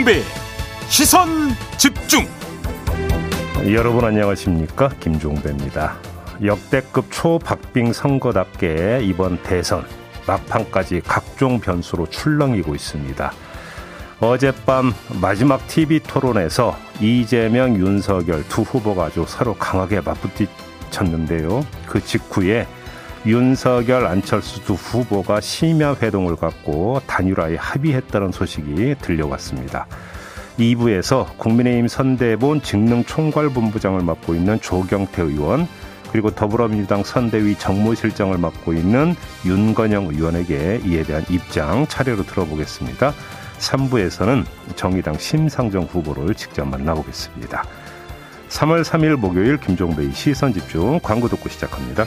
김종배 시선 집중. 여러분 안녕하십니까? 김종배입니다. 역대급 초박빙 선거답게 이번 대선 막판까지 각종 변수로 출렁이고 있습니다. 어젯밤 마지막 TV 토론에서 이재명, 윤석열 두 후보가 아주 서로 강하게 맞붙쳤는데요. 그 직후에 윤석열, 안철수 두 후보가 심야 회동을 갖고 단일화에 합의했다는 소식이 들려왔습니다. 2부에서 국민의힘 선대본 직능총괄본부장을 맡고 있는 조경태 의원, 그리고 더불어민주당 선대위 정무실장을 맡고 있는 윤건영 의원에게 이에 대한 입장 차례로 들어보겠습니다. 3부에서는 정의당 심상정 후보를 직접 만나보겠습니다. 3월 3일 목요일 김종배의 시선집중 광고 듣고 시작합니다.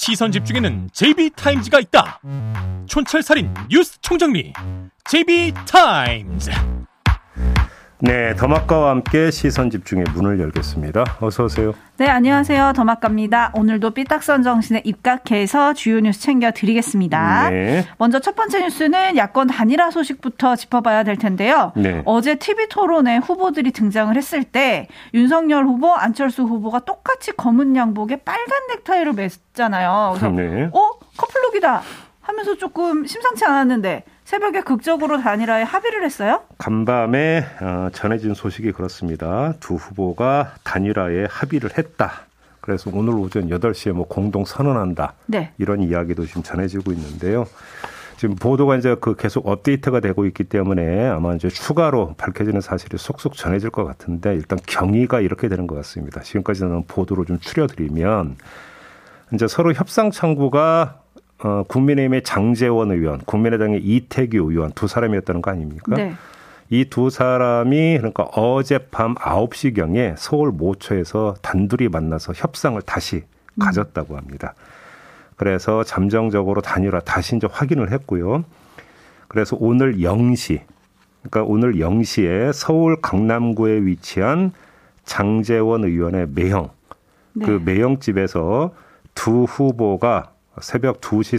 시선 집중에는 JB타임즈가 있다. 촌철살인 뉴스 총정리 JB타임즈. 네, 더마카와 함께 시선 집중의 문을 열겠습니다. 어서 오세요. 네, 안녕하세요. 더마카입니다. 오늘도 삐딱선 정신에 입각해서 주요 뉴스 챙겨 드리겠습니다. 네. 먼저 첫 번째 뉴스는 야권 단일화 소식부터 짚어봐야 될 텐데요. 네. 어제 TV 토론에 후보들이 등장을 했을 때 윤석열 후보, 안철수 후보가 똑같이 검은 양복에 빨간 넥타이를 맸잖아요. 그래서 네. 어 커플룩이다 하면서 조금 심상치 않았는데 새벽에 극적으로 단일화에 합의를 했어요? 간밤에 어, 전해진 소식이 그렇습니다. 두 후보가 단일화에 합의를 했다. 그래서 오늘 오전 8시에 뭐 공동 선언한다. 네. 이런 이야기도 지금 전해지고 있는데요. 지금 보도가 이제 그 계속 업데이트가 되고 있기 때문에 아마 이제 추가로 밝혀지는 사실이 속속 전해질 것 같은데 일단 경위가 이렇게 되는 것 같습니다. 지금까지 는 보도로 좀 추려드리면 이제 서로 협상 창구가 어, 국민의힘의 장재원 의원, 국민의당의 이태규 의원 두 사람이었다는 거 아닙니까? 네. 이두 사람이 그러니까 어젯밤 9시경에 서울 모처에서 단둘이 만나서 협상을 다시 음. 가졌다고 합니다. 그래서 잠정적으로 단일화 다시 이제 확인을 했고요. 그래서 오늘 0시, 그러니까 오늘 0시에 서울 강남구에 위치한 장재원 의원의 매형, 그 네. 그 매형집에서 두 후보가 새벽 2시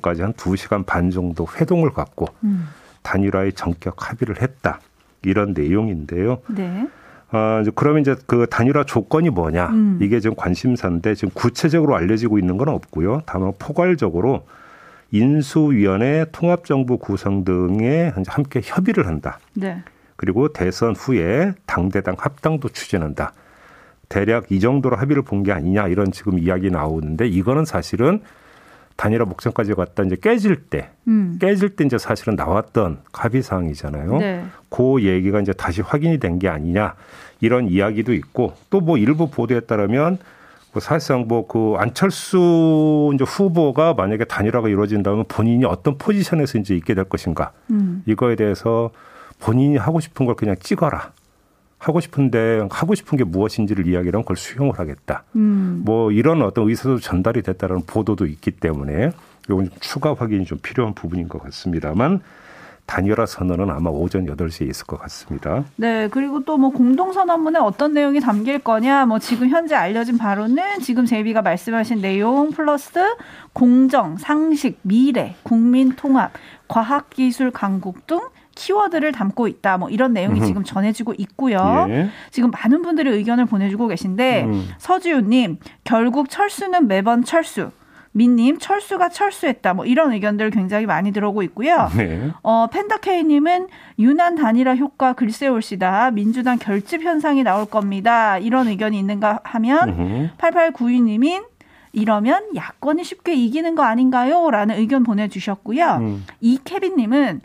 30분까지 한 2시간 반 정도 회동을 갖고 음. 단일화에 전격 합의를 했다. 이런 내용인데요. 네. 아, 이제 그러면 이제 그 단일화 조건이 뭐냐? 음. 이게 지금 관심사인데 지금 구체적으로 알려지고 있는 건 없고요. 다만 포괄적으로 인수위원회 통합정부 구성 등에 함께 협의를 한다. 네. 그리고 대선 후에 당대당 합당도 추진한다. 대략 이 정도로 합의를 본 게 아니냐 이런 지금 이야기 나오는데 이거는 사실은 단일화 목적까지 갔다 이제 깨질 때 음. 깨질 때 이제 사실은 나왔던 합의 사항이잖아요. 네. 그 얘기가 이제 다시 확인이 된 게 아니냐 이런 이야기도 있고 또 뭐 일부 보도에 따르면 뭐 사실상 뭐 그 안철수 이제 후보가 만약에 단일화가 이루어진다면 본인이 어떤 포지션에서 이제 있게 될 것인가 음. 이거에 대해서 본인이 하고 싶은 걸 그냥 찍어라. 하고 싶은데 하고 싶은 게 무엇인지를 이야기하면 그걸 수용을 하겠다. 음. 뭐 이런 어떤 의사도 전달이 됐다는 보도도 있기 때문에 이건 추가 확인이 좀 필요한 부분인 것 같습니다만 단일화 선언은 아마 오전 8시에 있을 것 같습니다. 네, 그리고 또 뭐 공동선언문에 어떤 내용이 담길 거냐, 뭐 지금 현재 알려진 바로는 지금 제비가 말씀하신 내용 플러스 공정, 상식, 미래, 국민 통합, 과학기술 강국 등 키워드를 담고 있다. 뭐 이런 내용이 음. 지금 전해지고 있고요. 예. 지금 많은 분들이 의견을 보내주고 계신데 음. 서지우님 결국 철수는 매번 철수. 민님 철수가 철수했다. 뭐 이런 의견들 굉장히 많이 들어오고 있고요. 네. 어 펜더케이님은 유난 단일화 효과 글쎄 올시다. 민주당 결집 현상이 나올 겁니다. 이런 의견이 있는가 하면 8892님인 이러면 야권이 쉽게 이기는 거 아닌가요? 라는 의견 보내주셨고요. 음. 이케빈님은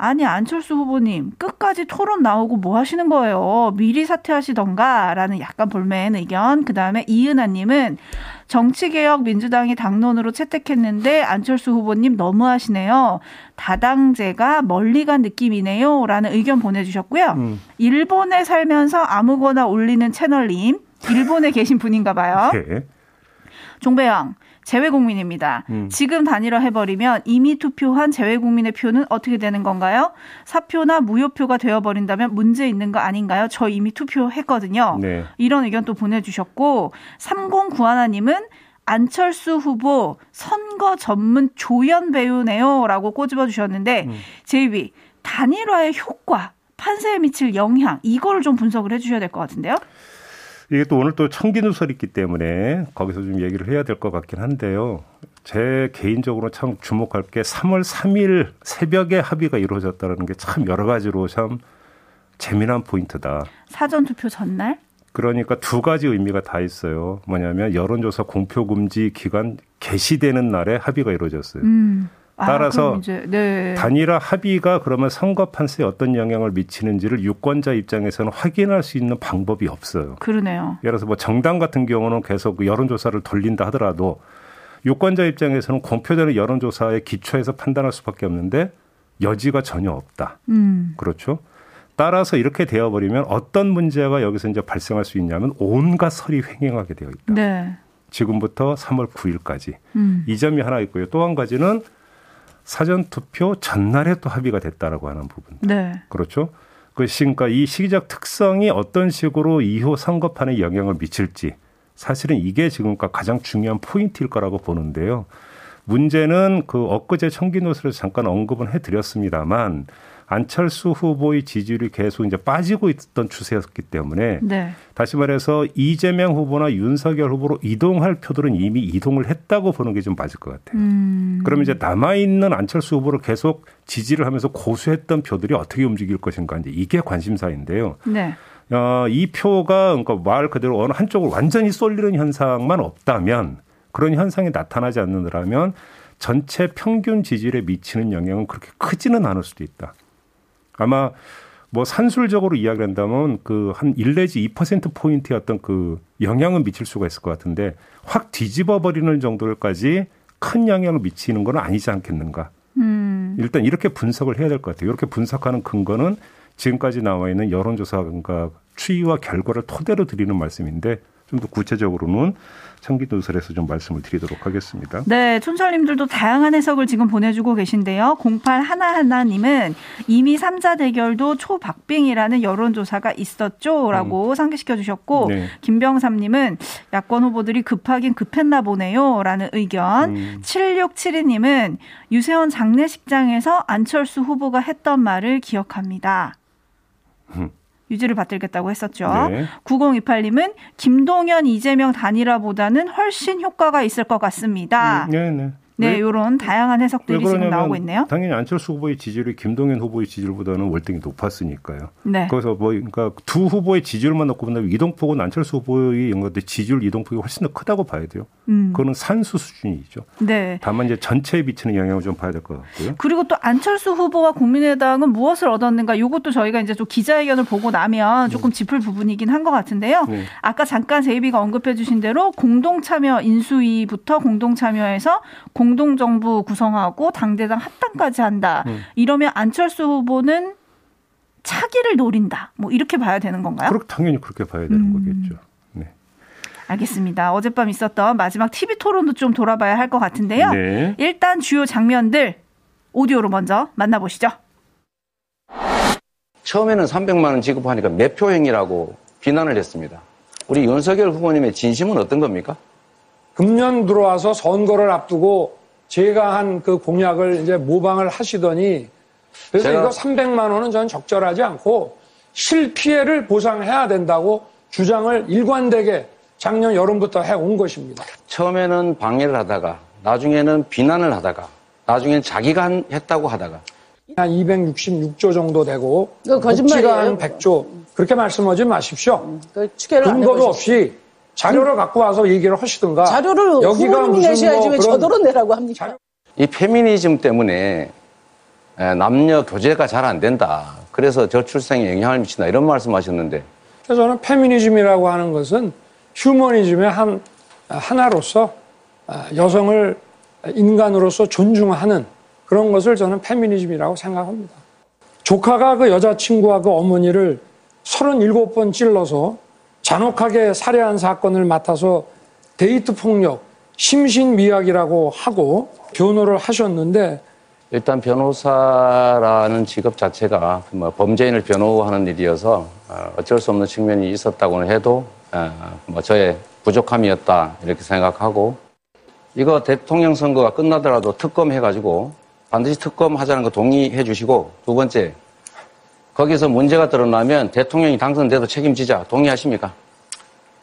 아니 안철수 후보님 끝까지 토론 나오고 뭐 하시는 거예요? 미리 사퇴하시던가라는 약간 볼매한 의견. 그 다음에 이은하 님은 정치개혁 민주당이 당론으로 채택했는데 안철수 후보님 너무하시네요. 다당제가 멀리 간 느낌이네요. 라는 의견 보내주셨고요. 음. 일본에 살면서 아무거나 올리는 채널님. 일본에 계신 분인가 봐요. 네. 종배영. 재외국민입니다. 음. 지금 단일화 해버리면 이미 투표한 재외국민의 표는 어떻게 되는 건가요? 사표나 무효표가 되어버린다면 문제 있는 거 아닌가요? 저 이미 투표했거든요. 네. 이런 의견 또 보내주셨고 3091하님은 안철수 후보 선거 전문 조연 배우네요라고 꼬집어 주셨는데 음. 제이비 단일화의 효과 판세에 미칠 영향 이거를 좀 분석을 해주셔야 될 것 같은데요. 이게 또 오늘 또 청기 누설이 있기 때문에 거기서 좀 얘기를 해야 될 것 같긴 한데요. 제 개인적으로 참 주목할 게 3월 3일 새벽에 합의가 이루어졌다는 게 참 여러 가지로 참 재미난 포인트다. 사전 투표 전날? 그러니까 두 가지 의미가 다 있어요. 뭐냐면 여론조사 공표 금지 기간 개시되는 날에 합의가 이루어졌어요. 음. 아, 따라서 아, 네. 단일화 합의가 그러면 선거 판세에 어떤 영향을 미치는지를 유권자 입장에서는 확인할 수 있는 방법이 없어요. 그러네요. 예를 들어서 뭐 정당 같은 경우는 계속 그 여론조사를 돌린다 하더라도 유권자 입장에서는 공표되는 여론조사에 기초해서 판단할 수밖에 없는데 여지가 전혀 없다. 음. 그렇죠. 따라서 이렇게 되어버리면 어떤 문제가 여기서 이제 발생할 수 있냐면 온갖 설이 횡행하게 되어 있다. 네. 지금부터 3월 9일까지. 음. 이 점이 하나 있고요. 또 한 가지는 사전 투표 전날에 또 합의가 됐다라고 하는 부분. 네. 그렇죠. 그러니까 이 시기적 특성이 어떤 식으로 이후 선거판에 영향을 미칠지 사실은 이게 지금까 가장 중요한 포인트일 거라고 보는데요. 문제는 그 엊그제 청기 노스를 잠깐 언급은 해드렸습니다만 안철수 후보의 지지율이 계속 이제 빠지고 있던 추세였기 때문에 네. 다시 말해서 이재명 후보나 윤석열 후보로 이동할 표들은 이미 이동을 했다고 보는 게 좀 맞을 것 같아요. 음. 그러면 이제 남아 있는 안철수 후보를 계속 지지를 하면서 고수했던 표들이 어떻게 움직일 것인가 이제 이게 관심사인데요. 네. 어, 이 표가 그러니까 말 그대로 어느 한쪽을 완전히 쏠리는 현상만 없다면 그런 현상이 나타나지 않는다면 전체 평균 지지율에 미치는 영향은 그렇게 크지는 않을 수도 있다. 아마 뭐 산술적으로 이야기를 한다면 그 한 1 내지 2% 포인트의 어떤 그 영향은 미칠 수가 있을 것 같은데 확 뒤집어 버리는 정도까지 큰 영향을 미치는 건 아니지 않겠는가. 음. 일단 이렇게 분석을 해야 될 것 같아요. 이렇게 분석하는 근거는 지금까지 나와 있는 여론조사가 추이와 결과를 토대로 드리는 말씀인데 좀 더 구체적으로는 청기도설에서 좀 말씀을 드리도록 하겠습니다. 네, 촌철님들도 다양한 해석을 지금 보내주고 계신데요. 08 하나하나님은 이미 3자 대결도 초박빙이라는 여론조사가 있었죠. 라고 음. 상기시켜 주셨고, 네. 김병삼님은 야권 후보들이 급하긴 급했나 보네요. 라는 의견. 음. 7672님은 유세원 장례식장에서 안철수 후보가 했던 말을 기억합니다. 음. 유지를 받들겠다고 했었죠. 네. 9028님은 김동연 이재명 단일화보다는 훨씬 효과가 있을 것 같습니다. 음, 네, 네. 네, 이런 다양한 해석들이 지금 나오고 있네요. 당연히 안철수 후보의 지지율이 김동연 후보의 지지율보다는 월등히 높았으니까요. 네. 그래서 뭐 그러니까 두 후보의 지지율만 놓고 본다면 이동폭은 안철수 후보의 연관돼 지지율 이동폭이 훨씬 더 크다고 봐야 돼요. 음. 그거는 산수 수준이죠. 네. 다만 이제 전체에 미치는 영향을 좀 봐야 될 것 같고요. 그리고 또 안철수 후보와 국민의당은 무엇을 얻었는가? 이것도 저희가 이제 좀 기자회견을 보고 나면 조금 짚을 부분이긴 한 것 같은데요. 네. 아까 잠깐 제이비가 언급해 주신 대로 공동참여 인수위부터 공동참여해서 공 공동 정부 구성하고 당대당 합당까지 한다. 음. 이러면 안철수 후보는 차기를 노린다. 뭐 이렇게 봐야 되는 건가요? 그렇 당연히 그렇게 봐야 되는 음. 거겠죠. 네. 알겠습니다. 어젯밤 있었던 마지막 TV 토론도 좀 돌아봐야 할 것 같은데요. 네. 일단 주요 장면들 오디오로 먼저 만나보시죠. 처음에는 300만 원 지급하니까 매표 행위라고 비난을 했습니다. 우리 윤석열 후보님의 진심은 어떤 겁니까? 금년 들어와서 선거를 앞두고 제가 한 그 공약을 이제 모방을 하시더니 그래서 이거 300만 원은 저는 적절하지 않고 실피해를 보상해야 된다고 주장을 일관되게 작년 여름부터 해온 것입니다. 처음에는 방해를 하다가 나중에는 비난을 하다가 나중엔 자기가 한, 했다고 하다가 한 266조 정도 되고 복지가 한 100조 그렇게 말씀하지 마십시오. 음, 그 근거도 없이 자료를 갖고 와서 얘기를 하시든가. 자료를 여기가 무슨 내셔야지 뭐왜 저더러 내라고 합니까? 자료... 이 페미니즘 때문에 남녀 교제가 잘 안 된다. 그래서 저출생에 영향을 미친다. 이런 말씀하셨는데. 그래서 저는 페미니즘이라고 하는 것은 휴머니즘의 한 하나로서 여성을 인간으로서 존중하는 그런 것을 저는 페미니즘이라고 생각합니다. 조카가 그 여자친구와 그 어머니를 37번 찔러서 잔혹하게 살해한 사건을 맡아서 데이트 폭력, 심신미약이라고 하고 변호를 하셨는데 일단 변호사라는 직업 자체가 뭐 범죄인을 변호하는 일이어서 어, 어쩔 수 없는 측면이 있었다고는 해도 어, 뭐 저의 부족함이었다 이렇게 생각하고 이거 대통령 선거가 끝나더라도 특검 해가지고 반드시 특검 하자는 거 동의해 주시고 두 번째 거기서 문제가 드러나면 대통령이 당선돼도 책임지자 동의하십니까?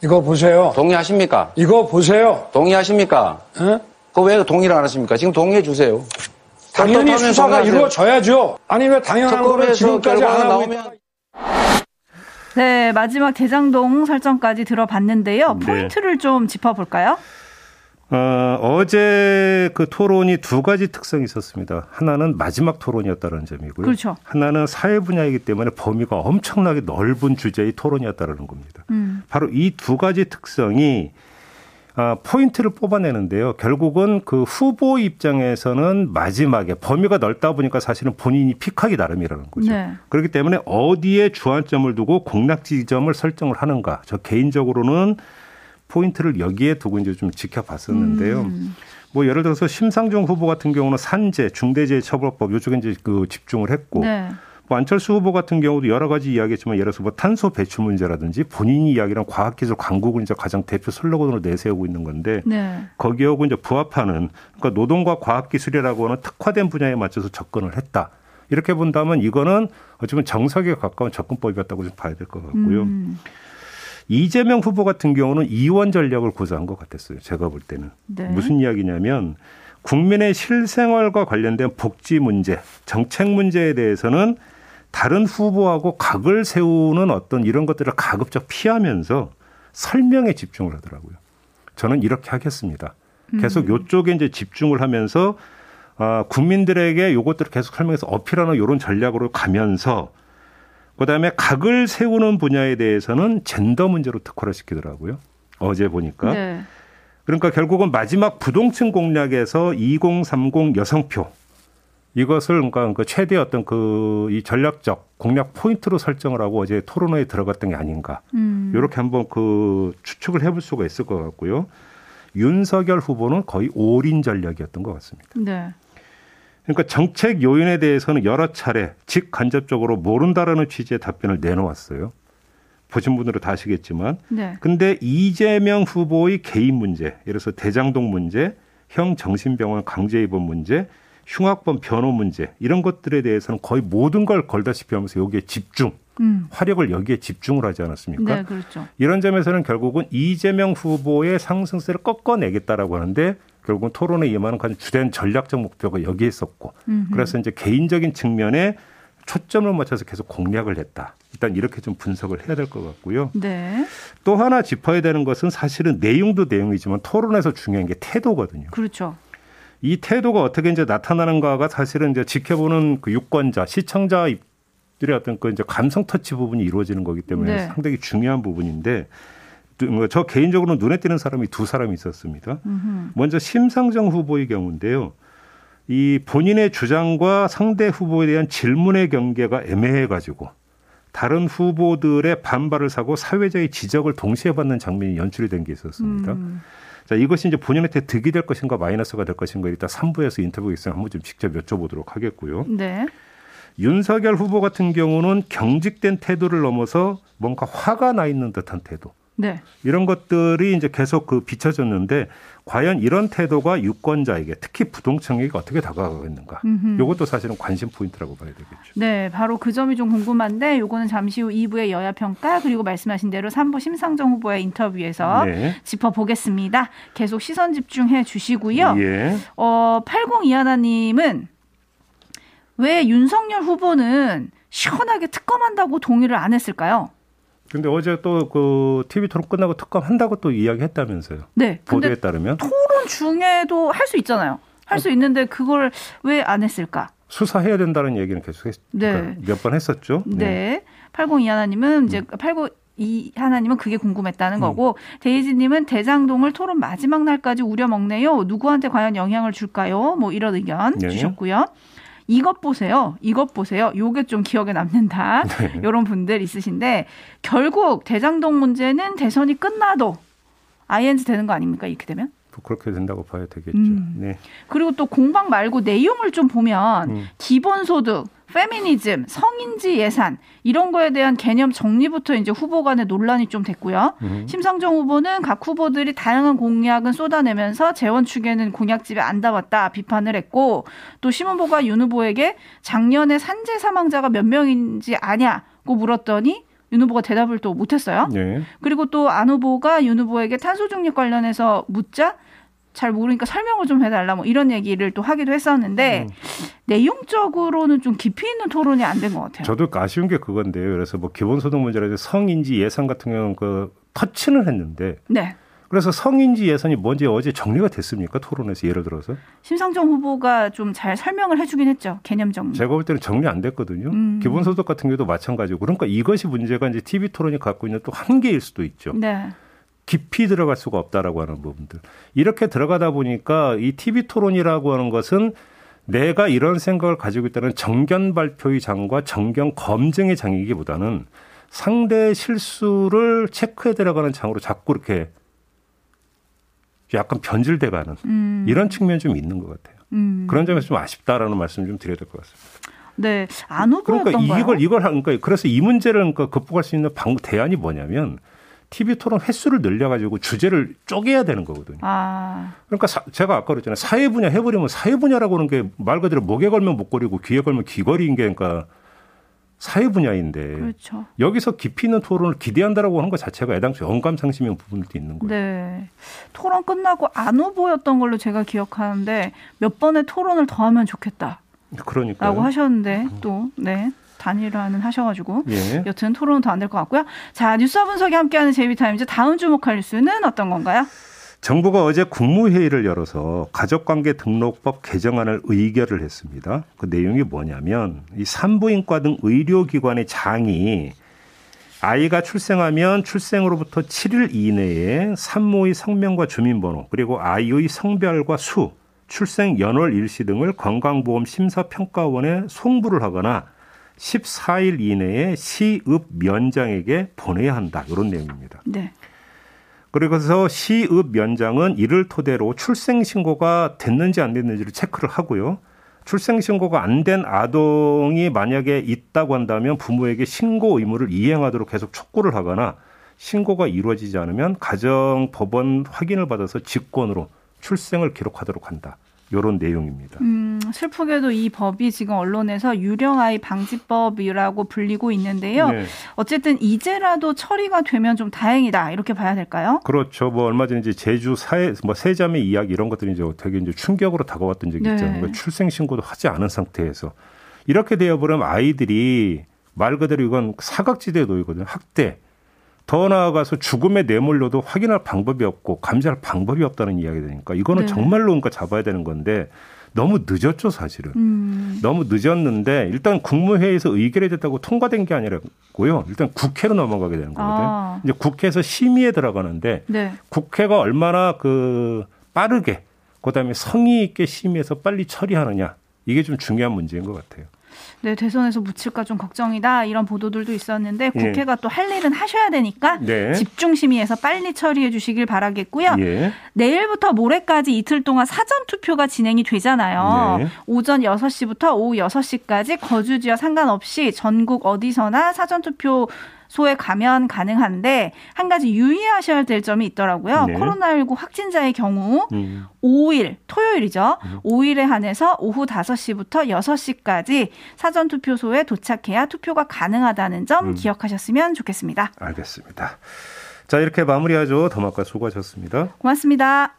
이거 보세요. 동의하십니까? 이거 보세요. 동의하십니까? 어? 그왜 동의를 안 하십니까? 지금 동의해 주세요. 당연히 수사가 이루어져야죠. 아니 왜 당연한 거를 지금까지 안 하고 있다. 네, 마지막 대장동 설정까지 들어봤는데요. 네. 포인트를 네. 좀 짚어볼까요? 어, 어제 그 토론이 두 가지 특성이 있었습니다. 하나는 마지막 토론이었다는 점이고요. 그렇죠. 하나는 사회 분야이기 때문에 범위가 엄청나게 넓은 주제의 토론이었다는 겁니다. 음. 바로 이 두 가지 특성이 아, 포인트를 뽑아내는데요. 결국은 그 후보 입장에서는 마지막에 범위가 넓다 보니까 사실은 본인이 픽하기 나름이라는 거죠. 네. 그렇기 때문에 어디에 주안점을 두고 공략 지점을 설정을 하는가. 저 개인적으로는 포인트를 여기에 두고 이제 좀 지켜봤었는데요. 음. 뭐 예를 들어서 심상정 후보 같은 경우는 산재, 중대재해처벌법 요쪽에 이제 그 집중을 했고 네. 뭐 안철수 후보 같은 경우도 여러 가지 이야기했지만 예를 들어서 뭐 탄소 배출 문제라든지 본인이 이야기랑 과학기술 강국을 이제 가장 대표 슬로건으로 내세우고 있는 건데 네. 거기하고 이제 부합하는 그러니까 노동과 과학기술이라고 하는 특화된 분야에 맞춰서 접근을 했다. 이렇게 본다면 이거는 어쩌면 정석에 가까운 접근법이었다고 좀 봐야 될 것 같고요. 음. 이재명 후보 같은 경우는 이원 전략을 고수한 것 같았어요. 제가 볼 때는. 네. 무슨 이야기냐면 국민의 실생활과 관련된 복지 문제, 정책 문제에 대해서는 다른 후보하고 각을 세우는 어떤 이런 것들을 가급적 피하면서 설명에 집중을 하더라고요. 저는 이렇게 하겠습니다. 계속 음. 요쪽에 이제 집중을 하면서 아, 국민들에게 요것들을 계속 설명해서 어필하는 이런 전략으로 가면서 그다음에 각을 세우는 분야에 대해서는 젠더 문제로 특화를 시키더라고요. 어제 보니까. 네. 그러니까 결국은 마지막 부동층 공략에서 2030 여성표 이것을 그러니까 그 최대 어떤 그 이 전략적 공략 포인트로 설정을 하고 어제 토론회에 들어갔던 게 아닌가. 음. 이렇게 한번 그 추측을 해볼 수가 있을 것 같고요. 윤석열 후보는 거의 올인 전략이었던 것 같습니다. 네. 그러니까 정책 요인에 대해서는 여러 차례 직간접적으로 모른다라는 취지의 답변을 내놓았어요. 보신 분들은 다 아시겠지만. 네. 근데 이재명 후보의 개인 문제, 예를 들어서 대장동 문제, 형 정신병원 강제 입원 문제, 흉악범 변호 문제 이런 것들에 대해서는 거의 모든 걸 걸다시피 하면서 여기에 집중, 음. 화력을 여기에 집중을 하지 않았습니까? 네, 그렇죠. 이런 점에서는 결국은 이재명 후보의 상승세를 꺾어내겠다라고 하는데 결국은 토론에 임하는 가장 주된 전략적 목표가 여기에 있었고 음흠. 그래서 이제 개인적인 측면에 초점을 맞춰서 계속 공략을 했다. 일단 이렇게 좀 분석을 해야 될 것 같고요. 네. 또 하나 짚어야 되는 것은 사실은 내용도 내용이지만 토론에서 중요한 게 태도거든요. 그렇죠. 이 태도가 어떻게 이제 나타나는가가 사실은 이제 지켜보는 그 유권자, 시청자 들의 어떤 그 이제 감성 터치 부분이 이루어지는 거기 때문에 네. 상당히 중요한 부분인데 뭐 저 개인적으로 눈에 띄는 사람이 두 사람이 있었습니다. 음흠. 먼저 심상정 후보의 경우인데요. 이 본인의 주장과 상대 후보에 대한 질문의 경계가 애매해 가지고 다른 후보들의 반발을 사고 사회적인 지적을 동시에 받는 장면이 연출이 된 게 있었습니다. 음. 자, 이것이 이제 본인한테 득이 될 것인가 마이너스가 될 것인가 일단 3부에서 인터뷰 있으면 한번 좀 직접 여쭤보도록 하겠고요. 네. 윤석열 후보 같은 경우는 경직된 태도를 넘어서 뭔가 화가 나 있는 듯한 태도. 네. 이런 것들이 이제 계속 그 비춰졌는데 과연 이런 태도가 유권자에게 특히 부동층에게 어떻게 다가가겠는가. 이것도 사실은 관심 포인트라고 봐야 되겠죠. 네, 바로 그 점이 좀 궁금한데 요거는 잠시 후 2부의 여야 평가 그리고 말씀하신 대로 3부 심상정 후보의 인터뷰에서 네. 짚어보겠습니다. 계속 시선 집중해 주시고요. 예. 어, 8021님은 왜 윤석열 후보는 시원하게 특검한다고 동의를 안 했을까요? 근데 어제 또 그 TV 토론 끝나고 특검 한다고 또 이야기했다면서요. 네. 보도에 따르면 토론 중에도 할 수 있잖아요. 할 수 있는데 그걸 왜 안 했을까? 수사해야 된다는 얘기는 계속 했, 네. 그러니까 몇번 했었죠. 네. 네. 80 이하나님은 이제 음. 89 이 하나님은 그게 궁금했다는 음. 거고 데이지님은 대장동을 토론 마지막 날까지 우려 먹네요. 누구한테 과연 영향을 줄까요? 뭐 이런 의견 네. 주셨고요. 이것 보세요. 이것 보세요. 요게 좀 기억에 남는다. 네. 이런 분들 있으신데 결국 대장동 문제는 대선이 끝나도 ING 되는 거 아닙니까? 이렇게 되면? 그렇게 된다고 봐야 되겠죠. 음. 네. 그리고 또 공방 말고 내용을 좀 보면 음. 기본소득, 페미니즘, 성인지 예산 이런 거에 대한 개념 정리부터 이제 후보 간의 논란이 좀 됐고요. 음. 심상정 후보는 각 후보들이 다양한 공약은 쏟아내면서 재원 축에는 공약집에 안 담았다 비판을 했고 또 심은보가 윤 후보에게 작년에 산재 사망자가 몇 명인지 아냐고 물었더니 윤 후보가 대답을 또 못했어요. 네. 그리고 또 안 후보가 윤 후보에게 탄소 중립 관련해서 묻자 잘 모르니까 설명을 좀 해달라 뭐 이런 얘기를 또 하기도 했었는데 음. 내용적으로는 좀 깊이 있는 토론이 안 된 것 같아요. 저도 아쉬운 게 그건데요. 그래서 뭐 기본소득 문제라든지 성인지 예산 같은 경우는 그 터치는 했는데 네. 그래서 성인지 예산이 뭔지 어제 정리가 됐습니까? 토론에서 예를 들어서? 심상정 후보가 좀 잘 설명을 해주긴 했죠. 개념 정리. 제가 볼 때는 정리 안 됐거든요. 음. 기본소득 같은 경우도 마찬가지고. 그러니까 이것이 문제가 이제 TV 토론이 갖고 있는 또 한계일 수도 있죠. 네. 깊이 들어갈 수가 없다라고 하는 부분들. 이렇게 들어가다 보니까 이 TV 토론이라고 하는 것은 내가 이런 생각을 가지고 있다는 정견 발표의 장과 정견 검증의 장이기보다는 상대의 실수를 체크해 들어가는 장으로 자꾸 이렇게 약간 변질돼가는 음. 이런 측면이 좀 있는 것 같아요. 음. 그런 점에서 좀 아쉽다라는 말씀 좀 드려야 될 것 같습니다. 네, 안 후보였던가요? 그러니까 이걸 이걸 그러니까 그래서 이 문제를 그러니까 극복할 수 있는 방 대안이 뭐냐면 TV 토론 횟수를 늘려가지고 주제를 쪼개야 되는 거거든요. 아. 그러니까 사, 제가 아까 그랬잖아요. 사회 분야 해버리면 사회 분야라고 하는 게 말 그대로 목에 걸면 목걸이고 귀에 걸면 귀걸이인 게 그러니까 사회 분야인데 그렇죠. 여기서 깊이 있는 토론을 기대한다라고 하는 것 자체가 애당초 영감상심인 부분도 있는 거예요. 네. 토론 끝나고 안 후보였던 걸로 제가 기억하는데 몇 번의 토론을 더 하면 좋겠다. 그러니까 라고 하셨는데 또 네. 단일화는 하셔가지고 예. 여튼 토론은 더 안 될 것 같고요. 자 뉴스와 분석이 함께하는 제이비타임즈 다음 주목할 뉴스는 어떤 건가요? 정부가 어제 국무회의를 열어서 가족관계 등록법 개정안을 의결을 했습니다. 그 내용이 뭐냐면 이 산부인과 등 의료기관의 장이 아이가 출생하면 출생으로부터 7일 이내에 산모의 성명과 주민번호 그리고 아이의 성별과 수, 출생 연월 일시 등을 건강보험 심사평가원에 송부를 하거나 14일 이내에 시읍 면장에게 보내야 한다. 이런 내용입니다. 네. 그래서 시읍 면장은 이를 토대로 출생 신고가 됐는지 안 됐는지를 체크를 하고요. 출생 신고가 안 된 아동이 만약에 있다고 한다면 부모에게 신고 의무를 이행하도록 계속 촉구를 하거나 신고가 이루어지지 않으면 가정 법원 확인을 받아서 직권으로 출생을 기록하도록 한다. 요런 내용입니다. 음, 슬프게도 이 법이 지금 언론에서 유령아이 방지법이라고 불리고 있는데요. 네. 어쨌든 이제라도 처리가 되면 좀 다행이다 이렇게 봐야 될까요? 그렇죠. 뭐 얼마 전에 이제 제주 사회 뭐 세자매 이야기 이런 것들이 이제 되게 이제 충격으로 다가왔던 적이 네. 있잖아요. 그러니까 출생 신고도 하지 않은 상태에서 이렇게 되어 버리면 아이들이 말 그대로 이건 사각지대에 놓이거든요. 학대 더 나아가서 죽음에 내몰려도 확인할 방법이 없고 감지할 방법이 없다는 이야기 되니까 이거는 네. 정말로 그러니까 잡아야 되는 건데 너무 늦었죠 사실은 음. 너무 늦었는데 일단 국무회의에서 의결이 됐다고 통과된 게 아니라고요 일단 국회로 넘어가게 되는 거거든요 아. 이제 국회에서 심의에 들어가는데 네. 국회가 얼마나 그 빠르게 그다음에 성의 있게 심의해서 빨리 처리하느냐 이게 좀 중요한 문제인 것 같아요. 네, 대선에서 묻힐까 좀 걱정이다 이런 보도들도 있었는데 예. 국회가 예. 또할 일은 하셔야 되니까 네. 집중 심의해서 빨리 처리해 주시길 바라겠고요. 예. 내일부터 모레까지 이틀 동안 사전 투표가 진행이 되잖아요. 네. 오전 6시부터 오후 6시까지 거주 지역 상관없이 전국 어디서나 사전 투표 소에 가면 가능한데 한 가지 유의하셔야 될 점이 있더라고요. 네. 코로나19 확진자의 경우 음. 5일 토요일이죠. 음. 5일에 한해서 오후 5시부터 6시까지 사전 투표소에 도착해야 투표가 가능하다는 점 음. 기억하셨으면 좋겠습니다. 알겠습니다. 자, 이렇게 마무리하죠. 더마카 수고하셨습니다. 고맙습니다.